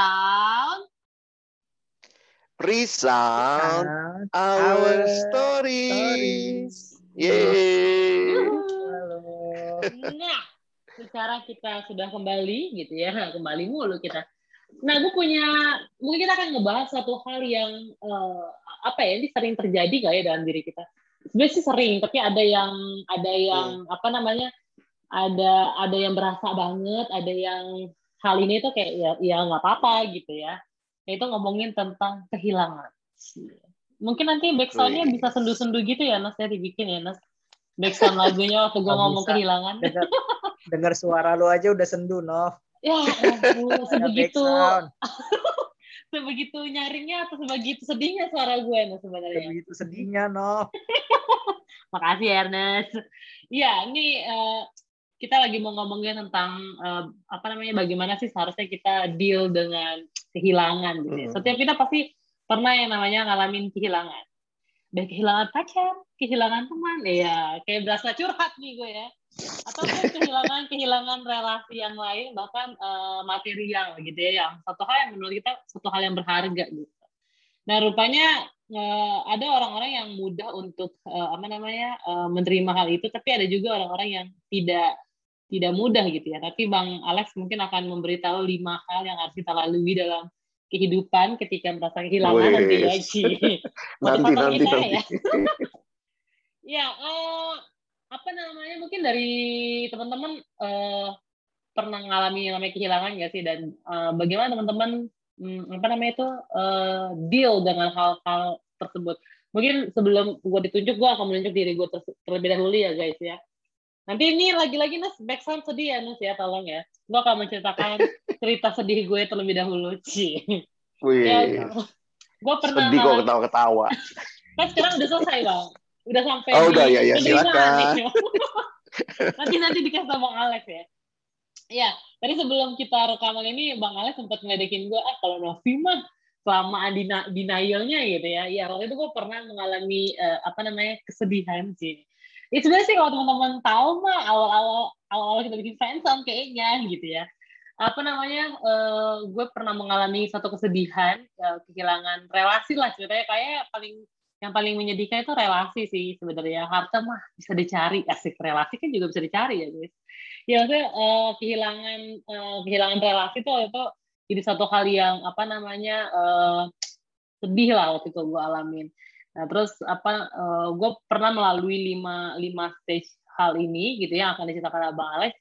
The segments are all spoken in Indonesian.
sound. Resound our, our stories. stories. Yeay. Halo. Nah, secara kita sudah kembali gitu ya, kembali mulu kita. Nah, gue punya, mungkin kita akan ngebahas satu hal yang eh, apa ya, ini sering terjadi gak ya dalam diri kita? Sebenarnya sih sering, tapi ada yang ada yang apa namanya, ada ada yang berasa banget, ada yang hal ini tuh kayak ya ya nggak apa-apa gitu ya. Itu ngomongin tentang kehilangan. Mungkin nanti backsoundnya bisa sendu-sendu gitu ya, Nas ya dibikin ya, Nas. Backsound lagunya waktu gue ngomong bisa. kehilangan. Dengar, dengar suara lu aja udah sendu, Nov. Ya ampun, Ada sebegitu sebegitu nyaringnya atau sebegitu sedihnya suara gue nah sebenarnya. Begitu sedihnya, Nov. Makasih ya, Ernest. Iya, ini eh, kita lagi mau ngomongin tentang eh, apa namanya bagaimana sih seharusnya kita deal dengan kehilangan gitu. ya. Hmm. Setiap kita pasti pernah yang namanya ngalamin kehilangan. Baik kehilangan pacar, kehilangan teman, ya kayak berasa curhat nih gue ya. Atau kehilangan kehilangan relasi yang lain bahkan eh, material gitu ya yang satu hal yang menurut kita satu hal yang berharga gitu. Nah rupanya eh, ada orang-orang yang mudah untuk eh, apa namanya eh, menerima hal itu, tapi ada juga orang-orang yang tidak tidak mudah gitu ya. Tapi Bang Alex mungkin akan memberitahu lima hal yang harus kita lalui dalam kehidupan ketika merasa kehilangan nanti ya. Ci. Nanti, nanti, kita nanti. ya. Ya, eh, apa namanya mungkin dari teman-teman eh, pernah mengalami yang namanya kehilangan nggak sih dan eh, bagaimana teman-teman hmm, apa namanya itu eh, deal dengan hal-hal tersebut. Mungkin sebelum gue ditunjuk, gue akan menunjuk diri gue terlebih dahulu ya guys ya. Nanti ini lagi-lagi Nas backsound sedih ya Nas ya tolong ya. Gue akan menceritakan cerita sedih gue terlebih dahulu. Ci. Wih, Ya, gue pernah sedih kok ketawa-ketawa. kan sekarang udah selesai bang udah sampai Oh, udah, ya, ya, silakan. nanti nanti dikasih sama Alex ya ya tadi sebelum kita rekaman ini bang Alex sempat ngeledekin gue ah kalau Novi mah kelamaan dina- denialnya gitu ya ya waktu itu gue pernah mengalami eh, apa namanya kesedihan sih ya sebenarnya sih kalau teman-teman tahu mah awal-awal awal-awal kita bikin fansound kayaknya gitu ya. Apa namanya eh, gue pernah mengalami satu kesedihan eh, kehilangan relasi lah ceritanya. Kayak paling yang paling menyedihkan itu relasi sih sebenarnya. Harta mah bisa dicari asik. Relasi kan juga bisa dicari ya guys. Ya maksudnya eh, kehilangan eh, kehilangan relasi itu itu jadi satu hal yang apa namanya eh, sedih lah waktu itu gue alamin nah terus apa eh, gue pernah melalui lima lima stage hal ini gitu ya yang akan diceritakan abang Alex.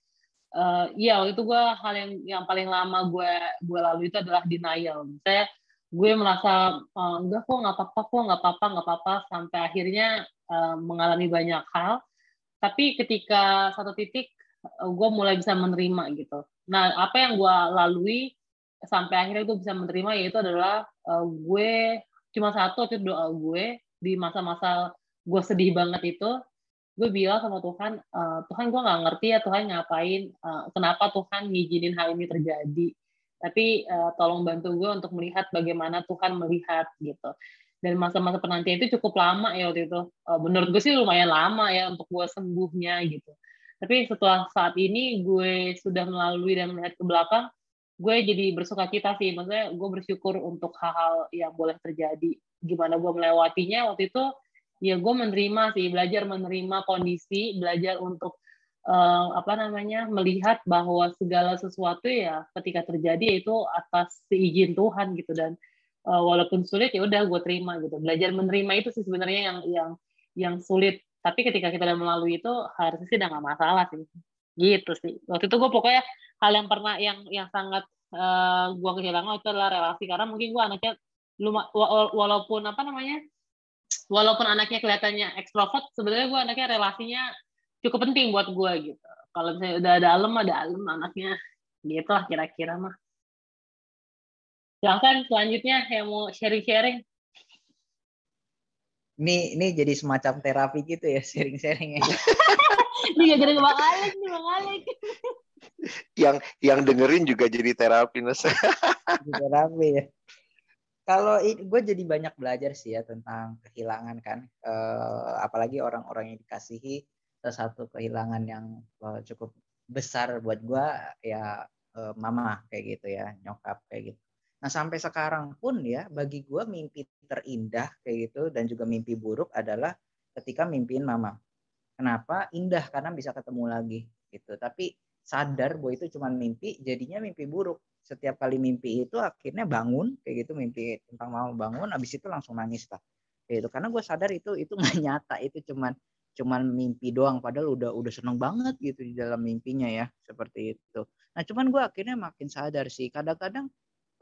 Eh, iya waktu itu gue hal yang yang paling lama gue gue lalui itu adalah denial. Saya gue merasa eh, enggak kok nggak apa-apa kok nggak apa-apa nggak apa-apa sampai akhirnya eh, mengalami banyak hal. Tapi ketika satu titik eh, gue mulai bisa menerima gitu. Nah apa yang gue lalui sampai akhirnya gue bisa menerima yaitu adalah eh, gue cuma satu itu doa gue di masa-masa gue sedih banget itu gue bilang sama Tuhan eh, Tuhan gue nggak ngerti ya Tuhan ngapain eh, kenapa Tuhan ngizinin hal ini terjadi? Tapi eh, tolong bantu gue untuk melihat bagaimana Tuhan melihat gitu. Dan masa-masa penantian itu cukup lama ya waktu itu. Menurut gue sih lumayan lama ya untuk gue sembuhnya gitu. Tapi setelah saat ini gue sudah melalui dan melihat ke belakang gue jadi bersuka cita sih. Maksudnya gue bersyukur untuk hal-hal yang boleh terjadi gimana gue melewatinya waktu itu ya gue menerima sih belajar menerima kondisi belajar untuk eh, apa namanya melihat bahwa segala sesuatu ya ketika terjadi itu atas seizin Tuhan gitu. Dan eh, walaupun sulit ya udah gue terima gitu. Belajar menerima itu sih sebenarnya yang yang yang sulit. Tapi ketika kita udah melalui itu harusnya sih udah nggak masalah sih. Gitu sih. Waktu itu gue pokoknya hal yang pernah yang yang sangat eh, gue kehilangan itu adalah relasi. Karena mungkin gue anaknya walaupun apa namanya walaupun anaknya kelihatannya ekstrovert sebenarnya gue anaknya relasinya cukup penting buat gue gitu kalau misalnya udah ada alem ada alem anaknya gitu lah kira-kira mah silahkan selanjutnya yang mau sharing-sharing Ini ini jadi semacam terapi gitu ya, sharing-sharing ya. ini gak jadi bang Alex nih bang Alex Yang yang dengerin juga jadi terapi. Jadi terapi ya. Kalau gue jadi banyak belajar sih ya tentang kehilangan kan, Eh, apalagi orang-orang yang dikasihi salah satu kehilangan yang eh, cukup besar buat gue ya eh, mama kayak gitu ya, nyokap kayak gitu. Nah sampai sekarang pun ya bagi gue mimpi terindah kayak gitu dan juga mimpi buruk adalah ketika mimpiin mama. Kenapa? Indah karena bisa ketemu lagi gitu. Tapi sadar bahwa itu cuma mimpi, jadinya mimpi buruk. Setiap kali mimpi itu akhirnya bangun kayak gitu mimpi tentang mama bangun, abis itu langsung nangis lah. Kayak gitu. Karena gue sadar itu itu nggak nyata, itu cuman cuman mimpi doang padahal udah udah seneng banget gitu di dalam mimpinya ya seperti itu. Nah cuman gue akhirnya makin sadar sih kadang-kadang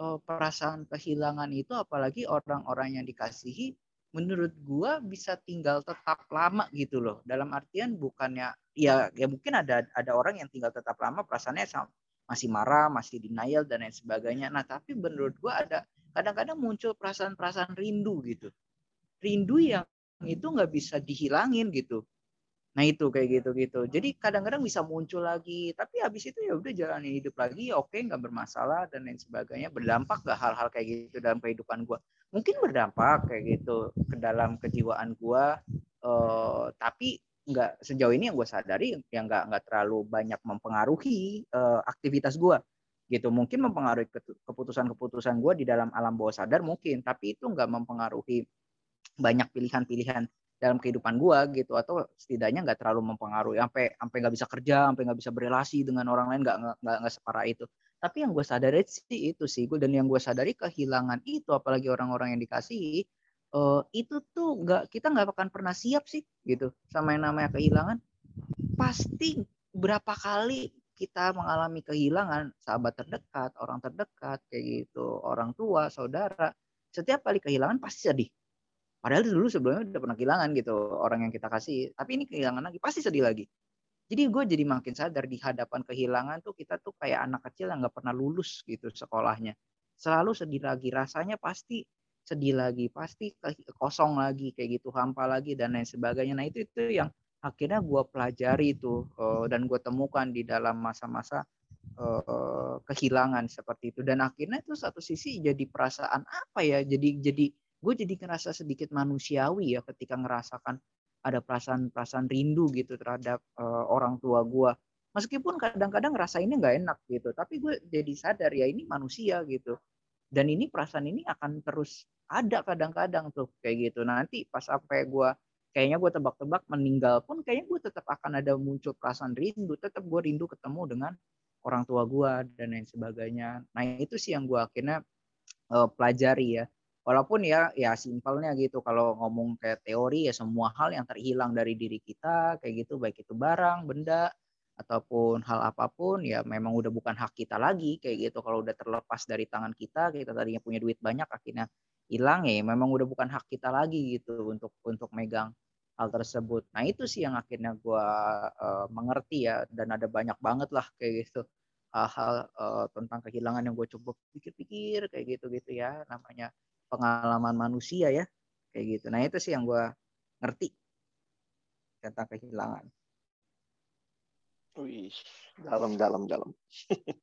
uh, perasaan kehilangan itu apalagi orang-orang yang dikasihi menurut gua bisa tinggal tetap lama gitu loh dalam artian bukannya ya ya mungkin ada ada orang yang tinggal tetap lama perasaannya masih marah masih denial dan lain sebagainya nah tapi menurut gua ada kadang-kadang muncul perasaan-perasaan rindu gitu rindu yang itu nggak bisa dihilangin gitu Nah itu kayak gitu-gitu. Jadi kadang-kadang bisa muncul lagi, tapi habis itu ya udah jalani hidup lagi, oke okay, nggak bermasalah dan lain sebagainya. Berdampak nggak hal-hal kayak gitu dalam kehidupan gue? Mungkin berdampak kayak gitu ke dalam kejiwaan gue, uh, tapi nggak sejauh ini yang gue sadari yang nggak nggak terlalu banyak mempengaruhi uh, aktivitas gue gitu mungkin mempengaruhi keputusan-keputusan gue di dalam alam bawah sadar mungkin tapi itu nggak mempengaruhi banyak pilihan-pilihan dalam kehidupan gue gitu. Atau setidaknya nggak terlalu mempengaruhi sampai sampai nggak bisa kerja sampai nggak bisa berrelasi dengan orang lain nggak nggak nggak separah itu. Tapi yang gue sadari sih itu sih gue dan yang gue sadari kehilangan itu apalagi orang-orang yang dikasih uh, itu tuh nggak kita nggak akan pernah siap sih gitu sama yang namanya kehilangan pasti berapa kali kita mengalami kehilangan sahabat terdekat orang terdekat kayak gitu orang tua saudara setiap kali kehilangan pasti sedih Padahal dulu sebelumnya udah pernah kehilangan gitu orang yang kita kasih. Tapi ini kehilangan lagi, pasti sedih lagi. Jadi gue jadi makin sadar di hadapan kehilangan tuh kita tuh kayak anak kecil yang nggak pernah lulus gitu sekolahnya. Selalu sedih lagi, rasanya pasti sedih lagi, pasti kosong lagi kayak gitu, hampa lagi dan lain sebagainya. Nah itu itu yang akhirnya gue pelajari tuh uh, dan gue temukan di dalam masa-masa uh, kehilangan seperti itu. Dan akhirnya itu satu sisi jadi perasaan apa ya? Jadi jadi gue jadi ngerasa sedikit manusiawi ya ketika ngerasakan ada perasaan-perasaan rindu gitu terhadap uh, orang tua gue meskipun kadang-kadang ini nggak enak gitu tapi gue jadi sadar ya ini manusia gitu dan ini perasaan ini akan terus ada kadang-kadang tuh kayak gitu. Nanti pas sampai gue kayaknya gue tebak-tebak meninggal pun kayaknya gue tetap akan ada muncul perasaan rindu tetap gue rindu ketemu dengan orang tua gue dan lain sebagainya. Nah itu sih yang gue akhirnya uh, pelajari ya. Walaupun ya ya simpelnya gitu kalau ngomong kayak teori ya semua hal yang terhilang dari diri kita kayak gitu baik itu barang benda ataupun hal apa pun ya memang udah bukan hak kita lagi kayak gitu. Kalau udah terlepas dari tangan kita kita tadinya punya duit banyak akhirnya hilang ya memang udah bukan hak kita lagi gitu untuk untuk megang hal tersebut. Nah itu sih yang akhirnya gue uh, mengerti ya dan ada banyak banget lah kayak gitu. Hal-hal uh, tentang kehilangan yang gue coba pikir-pikir kayak gitu gitu ya namanya pengalaman manusia ya kayak gitu. Nah itu sih yang gue ngerti tentang kehilangan Wih, dalam dalam dalam.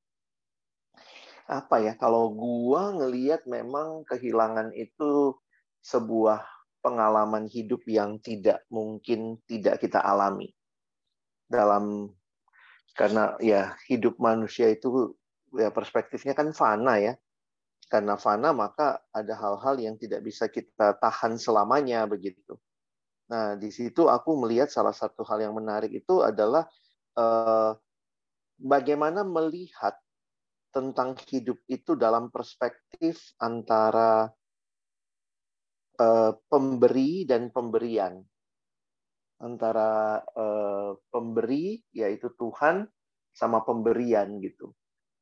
Apa ya kalau gua ngelihat memang kehilangan itu sebuah pengalaman hidup yang tidak mungkin tidak kita alami. Dalam karena ya hidup manusia itu ya perspektifnya kan fana ya karena fana maka ada hal-hal yang tidak bisa kita tahan selamanya begitu. Nah, di situ aku melihat salah satu hal yang menarik itu adalah eh, bagaimana melihat tentang hidup itu dalam perspektif antara eh, pemberi dan pemberian. Antara eh, pemberi yaitu Tuhan sama pemberian gitu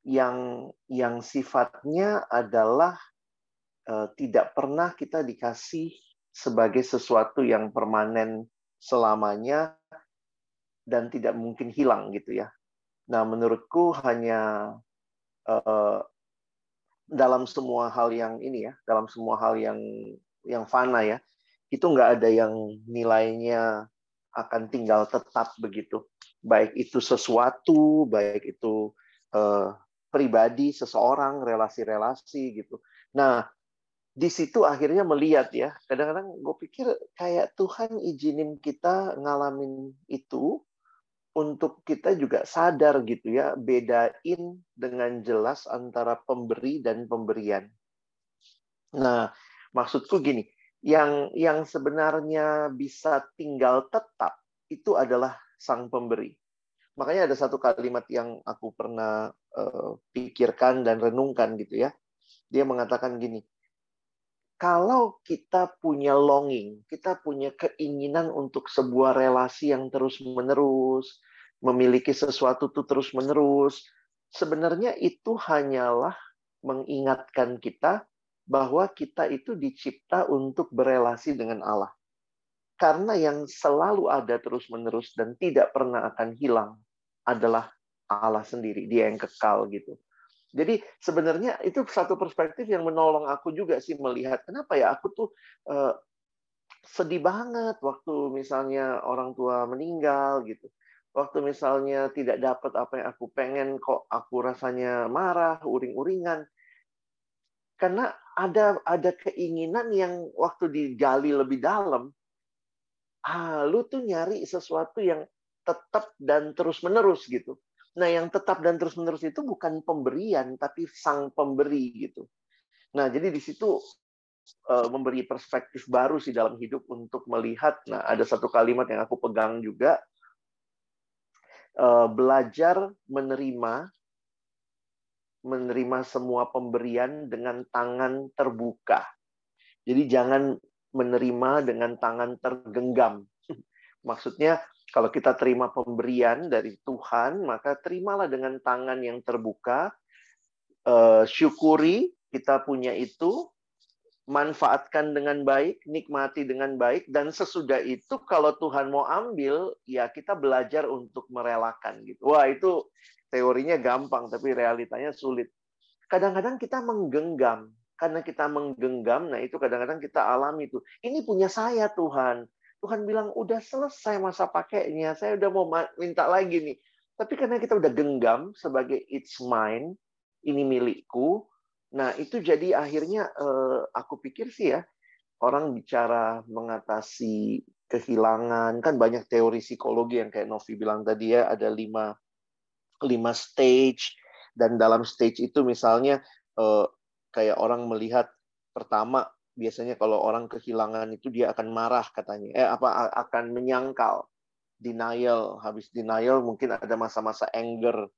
yang yang sifatnya adalah tidak pernah kita dikasih sebagai sesuatu yang permanen selamanya dan tidak mungkin hilang gitu ya. Nah, menurutku hanya uh, dalam semua hal yang ini ya, dalam semua hal yang yang fana ya, itu nggak ada yang nilainya akan tinggal tetap begitu. Baik itu sesuatu, baik itu uh, pribadi seseorang, relasi-relasi gitu. Nah, di situ akhirnya melihat ya, kadang-kadang gue pikir kayak Tuhan izinin kita ngalamin itu untuk kita juga sadar gitu ya, bedain dengan jelas antara pemberi dan pemberian. Nah, maksudku gini, yang yang sebenarnya bisa tinggal tetap itu adalah sang pemberi. Makanya ada satu kalimat yang aku pernah uh, pikirkan dan renungkan gitu ya. Dia mengatakan gini, kalau kita punya longing, kita punya keinginan untuk sebuah relasi yang terus-menerus, memiliki sesuatu itu terus-menerus, sebenarnya itu hanyalah mengingatkan kita bahwa kita itu dicipta untuk berelasi dengan Allah. Karena yang selalu ada terus-menerus dan tidak pernah akan hilang adalah Allah sendiri, Dia yang kekal gitu. Jadi sebenarnya itu satu perspektif yang menolong aku juga sih melihat kenapa ya aku tuh uh, sedih banget waktu misalnya orang tua meninggal gitu. Waktu misalnya tidak dapat apa yang aku pengen kok aku rasanya marah, uring-uringan. Karena ada ada keinginan yang waktu digali lebih dalam, ah lu tuh nyari sesuatu yang tetap dan terus-menerus gitu. Nah, yang tetap dan terus-menerus itu bukan pemberian, tapi sang pemberi gitu. Nah, jadi di situ uh, memberi perspektif baru sih dalam hidup untuk melihat. Nah, ada satu kalimat yang aku pegang juga, uh, belajar menerima menerima semua pemberian dengan tangan terbuka. Jadi jangan menerima dengan tangan tergenggam. Maksudnya kalau kita terima pemberian dari Tuhan, maka terimalah dengan tangan yang terbuka. Uh, syukuri kita punya itu, manfaatkan dengan baik, nikmati dengan baik, dan sesudah itu kalau Tuhan mau ambil, ya kita belajar untuk merelakan gitu. Wah itu teorinya gampang, tapi realitanya sulit. Kadang-kadang kita menggenggam, karena kita menggenggam, nah itu kadang-kadang kita alami itu. Ini punya saya Tuhan. Tuhan bilang, udah selesai masa pakainya, saya udah mau minta lagi nih. Tapi karena kita udah genggam sebagai it's mine, ini milikku, nah itu jadi akhirnya eh, aku pikir sih ya, orang bicara mengatasi kehilangan, kan banyak teori psikologi yang kayak Novi bilang tadi ya, ada lima lima stage dan dalam stage itu misalnya uh, kayak orang melihat pertama biasanya kalau orang kehilangan itu dia akan marah katanya. Eh apa akan menyangkal. Denial. Habis denial mungkin ada masa-masa anger.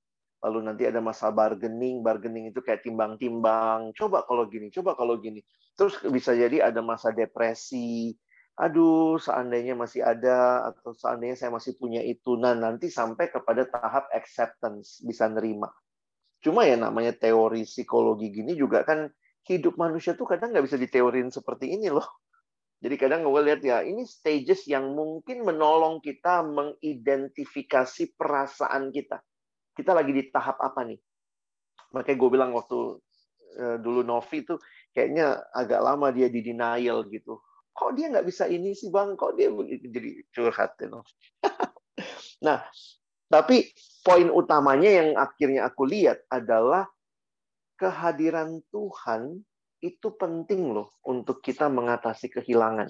Lalu nanti ada masa bargaining. Bargaining itu kayak timbang-timbang. Coba kalau gini coba kalau gini. Terus bisa jadi ada masa depresi. Aduh seandainya masih ada atau seandainya saya masih punya itu. Nah nanti sampai kepada tahap acceptance bisa nerima. Cuma ya namanya teori psikologi gini juga kan hidup manusia tuh kadang nggak bisa diteorin seperti ini loh. Jadi kadang gue lihat ya ini stages yang mungkin menolong kita mengidentifikasi perasaan kita. Kita lagi di tahap apa nih? Makanya gue bilang waktu eh, dulu Novi itu kayaknya agak lama dia di denial gitu. Kok dia nggak bisa ini sih bang? Kok dia jadi curhat you know? nah tapi poin utamanya yang akhirnya aku lihat adalah kehadiran Tuhan itu penting loh untuk kita mengatasi kehilangan.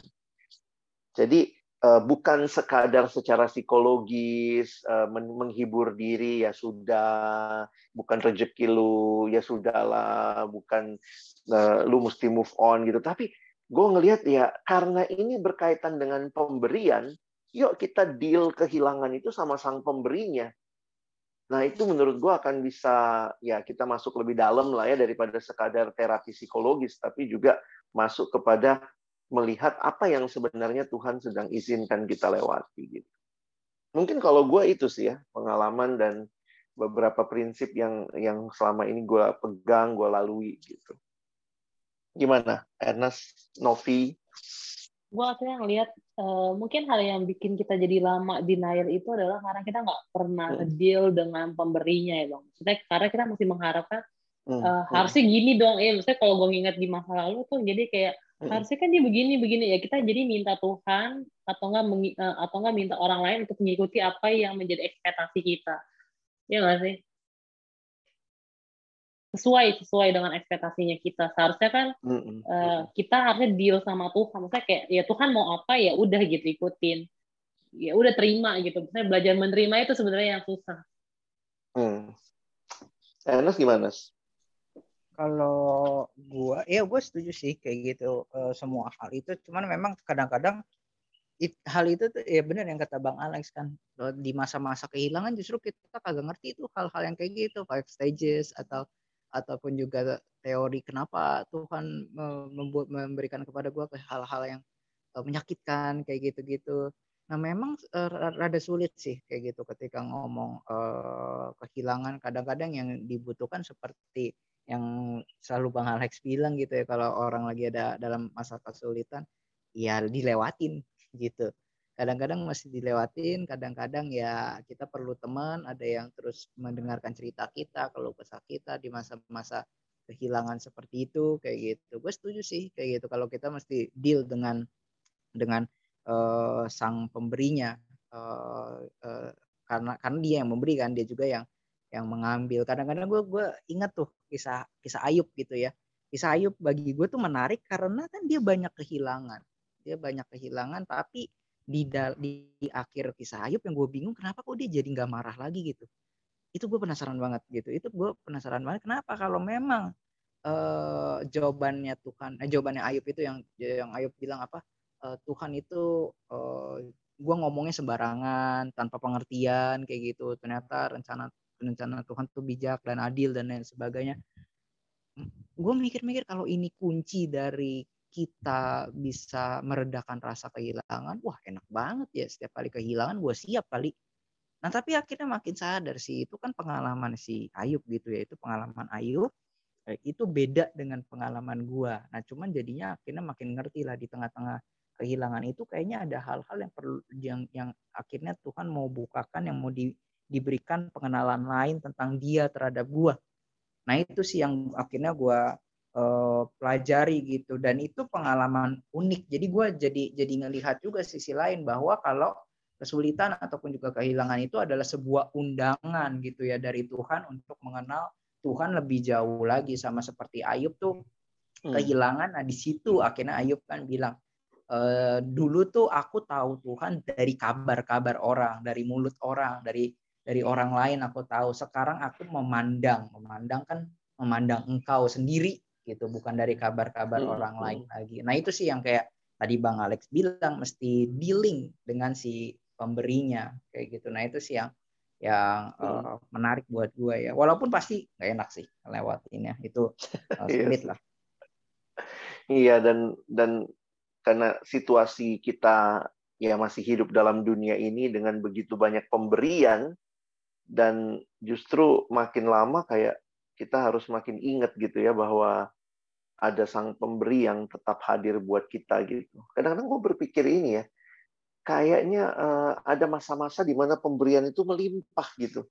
Jadi eh, bukan sekadar secara psikologis eh, menghibur diri ya sudah, bukan rezeki lu ya sudahlah, bukan eh, lu mesti move on gitu. Tapi gue ngelihat ya karena ini berkaitan dengan pemberian, yuk kita deal kehilangan itu sama sang pemberinya. Nah itu menurut gue akan bisa ya kita masuk lebih dalam lah ya daripada sekadar terapi psikologis, tapi juga masuk kepada melihat apa yang sebenarnya Tuhan sedang izinkan kita lewati gitu. Mungkin kalau gue itu sih ya pengalaman dan beberapa prinsip yang yang selama ini gue pegang, gue lalui gitu. Gimana, Ernest, Novi? Gue akhirnya ngeliat uh, mungkin hal yang bikin kita jadi lama denial itu adalah karena kita nggak pernah hmm. deal dengan pemberinya ya bang. Maksudnya karena kita masih mengharapkan hmm. uh, harusnya gini dong. Ya, maksudnya kalau gue nginget di masa lalu tuh jadi kayak hmm. harusnya kan dia begini begini ya kita jadi minta Tuhan atau enggak uh, atau enggak minta orang lain untuk mengikuti apa yang menjadi ekspektasi kita. Ya nggak sih? Sesuai sesuai dengan ekspektasinya kita. Seharusnya kan mm -hmm. uh, kita harusnya deal sama Tuhan. Maksudnya kayak ya Tuhan mau apa ya udah gitu ikutin. Ya udah terima gitu. Maksudnya belajar menerima itu sebenarnya yang susah. Hmm. Enes gimana kalau gua ya gue setuju sih kayak gitu uh, semua hal itu. Cuman memang kadang-kadang it, hal itu tuh ya benar yang kata Bang Alex kan di masa-masa kehilangan justru kita kagak ngerti itu hal-hal yang kayak gitu five stages atau ataupun juga teori kenapa Tuhan membuat memberikan kepada gua hal-hal yang uh, menyakitkan kayak gitu-gitu Nah, memang uh, rada sulit sih kayak gitu ketika ngomong uh, kehilangan. Kadang-kadang yang dibutuhkan seperti yang selalu Bang Alex bilang gitu ya, kalau orang lagi ada dalam masa kesulitan, ya dilewatin gitu. Kadang-kadang masih dilewatin, kadang-kadang ya kita perlu teman, ada yang terus mendengarkan cerita kita, kalau kesah kita di masa-masa kehilangan seperti itu kayak gitu. Gue setuju sih kayak gitu. Kalau kita mesti deal dengan dengan uh, sang pemberinya uh, uh, karena karena dia yang memberi kan dia juga yang yang mengambil kadang-kadang gue gue ingat tuh kisah kisah Ayub gitu ya kisah Ayub bagi gue tuh menarik karena kan dia banyak kehilangan dia banyak kehilangan tapi di di, akhir kisah Ayub yang gue bingung kenapa kok dia jadi nggak marah lagi gitu. Itu gue penasaran banget gitu. Itu gue penasaran banget kenapa kalau memang uh, jawabannya Tuhan eh, jawabannya Ayub itu yang yang Ayub bilang apa uh, Tuhan itu uh, gue ngomongnya sembarangan tanpa pengertian kayak gitu. Ternyata rencana rencana Tuhan tuh bijak dan adil dan lain sebagainya. Gue mikir-mikir kalau ini kunci dari kita bisa meredakan rasa kehilangan wah enak banget ya setiap kali kehilangan gue siap kali nah tapi akhirnya makin sadar sih itu kan pengalaman si Ayub gitu ya itu pengalaman Ayub eh, itu beda dengan pengalaman gue nah cuman jadinya akhirnya makin ngerti lah di tengah-tengah kehilangan itu kayaknya ada hal-hal yang perlu yang yang akhirnya Tuhan mau bukakan yang mau di, diberikan pengenalan lain tentang dia terhadap gua. Nah, itu sih yang akhirnya gua uh, pelajari gitu dan itu pengalaman unik. Jadi gua jadi jadi ngelihat juga sisi lain bahwa kalau kesulitan ataupun juga kehilangan itu adalah sebuah undangan gitu ya dari Tuhan untuk mengenal Tuhan lebih jauh lagi sama seperti Ayub tuh hmm. kehilangan. Nah di situ akhirnya Ayub kan bilang Uh, dulu tuh aku tahu Tuhan dari kabar-kabar orang, dari mulut orang, dari dari orang lain aku tahu. Sekarang aku memandang, memandang kan memandang engkau sendiri gitu, bukan dari kabar-kabar hmm. orang lain lagi. Nah itu sih yang kayak tadi Bang Alex bilang mesti dealing dengan si pemberinya kayak gitu. Nah itu sih yang yang uh, menarik buat gue ya. Walaupun pasti nggak enak sih lewatinnya itu uh, sulit lah. Iya dan dan karena situasi kita ya masih hidup dalam dunia ini dengan begitu banyak pemberian dan justru makin lama kayak kita harus makin ingat gitu ya bahwa ada sang pemberi yang tetap hadir buat kita gitu. Kadang-kadang gue berpikir ini ya, kayaknya uh, ada masa-masa di mana pemberian itu melimpah gitu.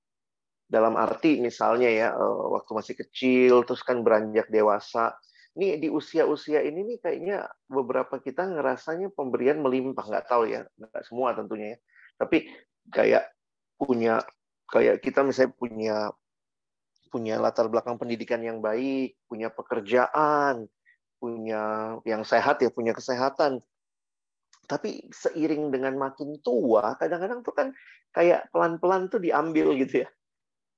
Dalam arti misalnya ya, uh, waktu masih kecil, terus kan beranjak dewasa, ini di usia-usia ini nih kayaknya beberapa kita ngerasanya pemberian melimpah nggak tahu ya nggak semua tentunya ya tapi kayak punya kayak kita misalnya punya punya latar belakang pendidikan yang baik punya pekerjaan punya yang sehat ya punya kesehatan tapi seiring dengan makin tua kadang-kadang tuh kan kayak pelan-pelan tuh diambil gitu ya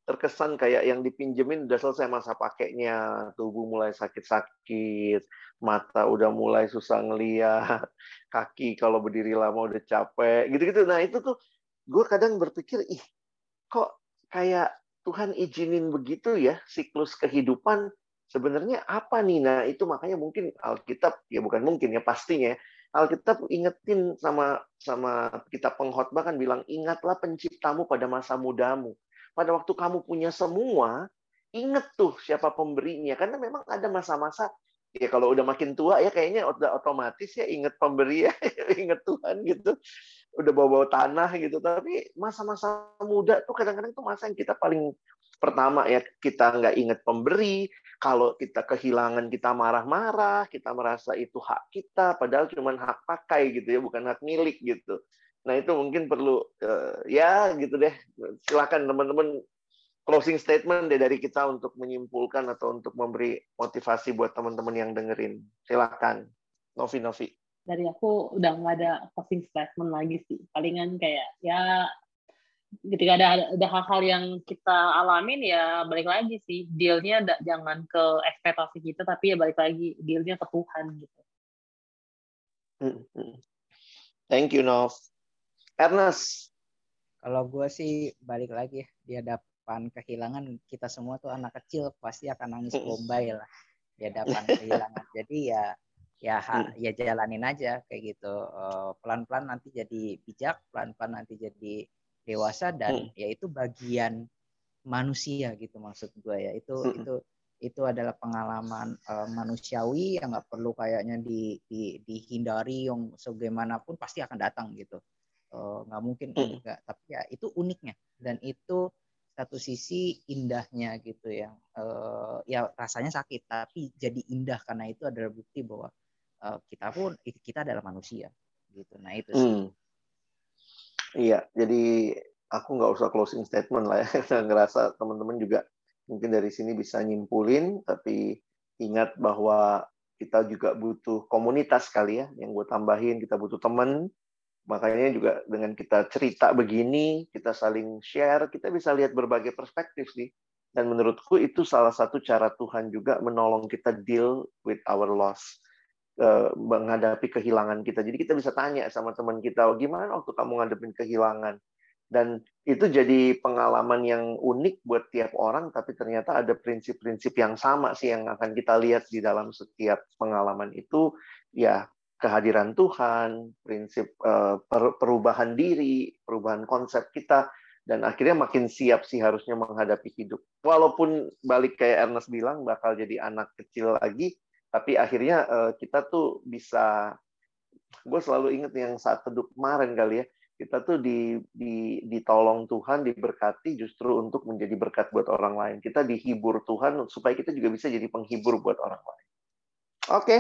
terkesan kayak yang dipinjemin udah selesai masa pakainya, tubuh mulai sakit-sakit, mata udah mulai susah ngeliat, kaki kalau berdiri lama udah capek, gitu-gitu. Nah itu tuh gue kadang berpikir, ih kok kayak Tuhan izinin begitu ya siklus kehidupan sebenarnya apa nih? Nah itu makanya mungkin Alkitab ya bukan mungkin ya pastinya Alkitab ingetin sama sama kita pengkhotbah kan bilang ingatlah penciptamu pada masa mudamu pada waktu kamu punya semua, inget tuh siapa pemberinya. Karena memang ada masa-masa, ya kalau udah makin tua ya kayaknya udah otomatis ya inget pemberi ya, inget Tuhan gitu. Udah bawa-bawa tanah gitu. Tapi masa-masa muda tuh kadang-kadang tuh masa yang kita paling pertama ya kita nggak inget pemberi. Kalau kita kehilangan kita marah-marah, kita merasa itu hak kita, padahal cuma hak pakai gitu ya, bukan hak milik gitu. Nah itu mungkin perlu uh, ya gitu deh. Silakan teman-teman closing statement deh dari kita untuk menyimpulkan atau untuk memberi motivasi buat teman-teman yang dengerin. Silakan, Novi Novi. Dari aku udah nggak ada closing statement lagi sih. Palingan kayak ya ketika ada ada hal-hal yang kita alamin ya balik lagi sih dealnya jangan ke ekspektasi kita tapi ya balik lagi dealnya ke Tuhan gitu. Hmm, hmm. Thank you Nov. Ernest. Kalau gue sih balik lagi di hadapan kehilangan kita semua tuh anak kecil pasti akan nangis bombay lah di hadapan kehilangan. Jadi ya ya ya jalanin aja kayak gitu eh, pelan-pelan nanti jadi bijak pelan-pelan nanti jadi dewasa dan hmm. ya itu bagian manusia gitu maksud gue ya itu hmm. itu itu adalah pengalaman uh, manusiawi yang nggak perlu kayaknya di, di dihindari yang sebagaimanapun pasti akan datang gitu uh, nggak mungkin hmm. enggak tapi ya itu uniknya dan itu satu sisi indahnya gitu ya uh, ya rasanya sakit tapi jadi indah karena itu adalah bukti bahwa uh, kita pun kita adalah manusia gitu nah itu sih hmm. Iya, jadi aku nggak usah closing statement lah ya. Saya ngerasa teman-teman juga mungkin dari sini bisa nyimpulin, tapi ingat bahwa kita juga butuh komunitas kali ya. Yang gue tambahin, kita butuh teman. Makanya juga dengan kita cerita begini, kita saling share, kita bisa lihat berbagai perspektif sih. Dan menurutku itu salah satu cara Tuhan juga menolong kita deal with our loss Eh, menghadapi kehilangan kita. Jadi kita bisa tanya sama teman kita, oh, gimana waktu kamu ngadepin kehilangan? Dan itu jadi pengalaman yang unik buat tiap orang, tapi ternyata ada prinsip-prinsip yang sama sih yang akan kita lihat di dalam setiap pengalaman itu, ya kehadiran Tuhan, prinsip uh, perubahan diri, perubahan konsep kita, dan akhirnya makin siap sih harusnya menghadapi hidup. Walaupun balik kayak Ernest bilang bakal jadi anak kecil lagi, tapi akhirnya uh, kita tuh bisa gue selalu inget yang saat teduh kemarin kali ya kita tuh di, di ditolong Tuhan diberkati justru untuk menjadi berkat buat orang lain kita dihibur Tuhan supaya kita juga bisa jadi penghibur buat orang lain oke okay.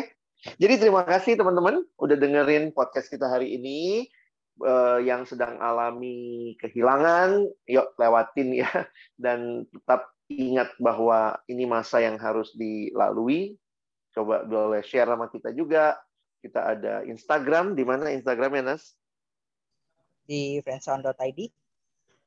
Jadi terima kasih teman-teman udah dengerin podcast kita hari ini uh, yang sedang alami kehilangan yuk lewatin ya dan tetap ingat bahwa ini masa yang harus dilalui coba boleh share sama kita juga. Kita ada Instagram, di mana Instagramnya Nas? Di friendzone.id.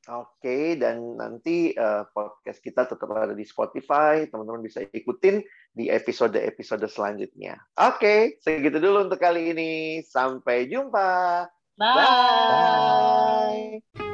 Oke, okay, dan nanti uh, podcast kita tetap ada di Spotify. Teman-teman bisa ikutin di episode-episode selanjutnya. Oke, okay, segitu dulu untuk kali ini. Sampai jumpa. Bye. Bye.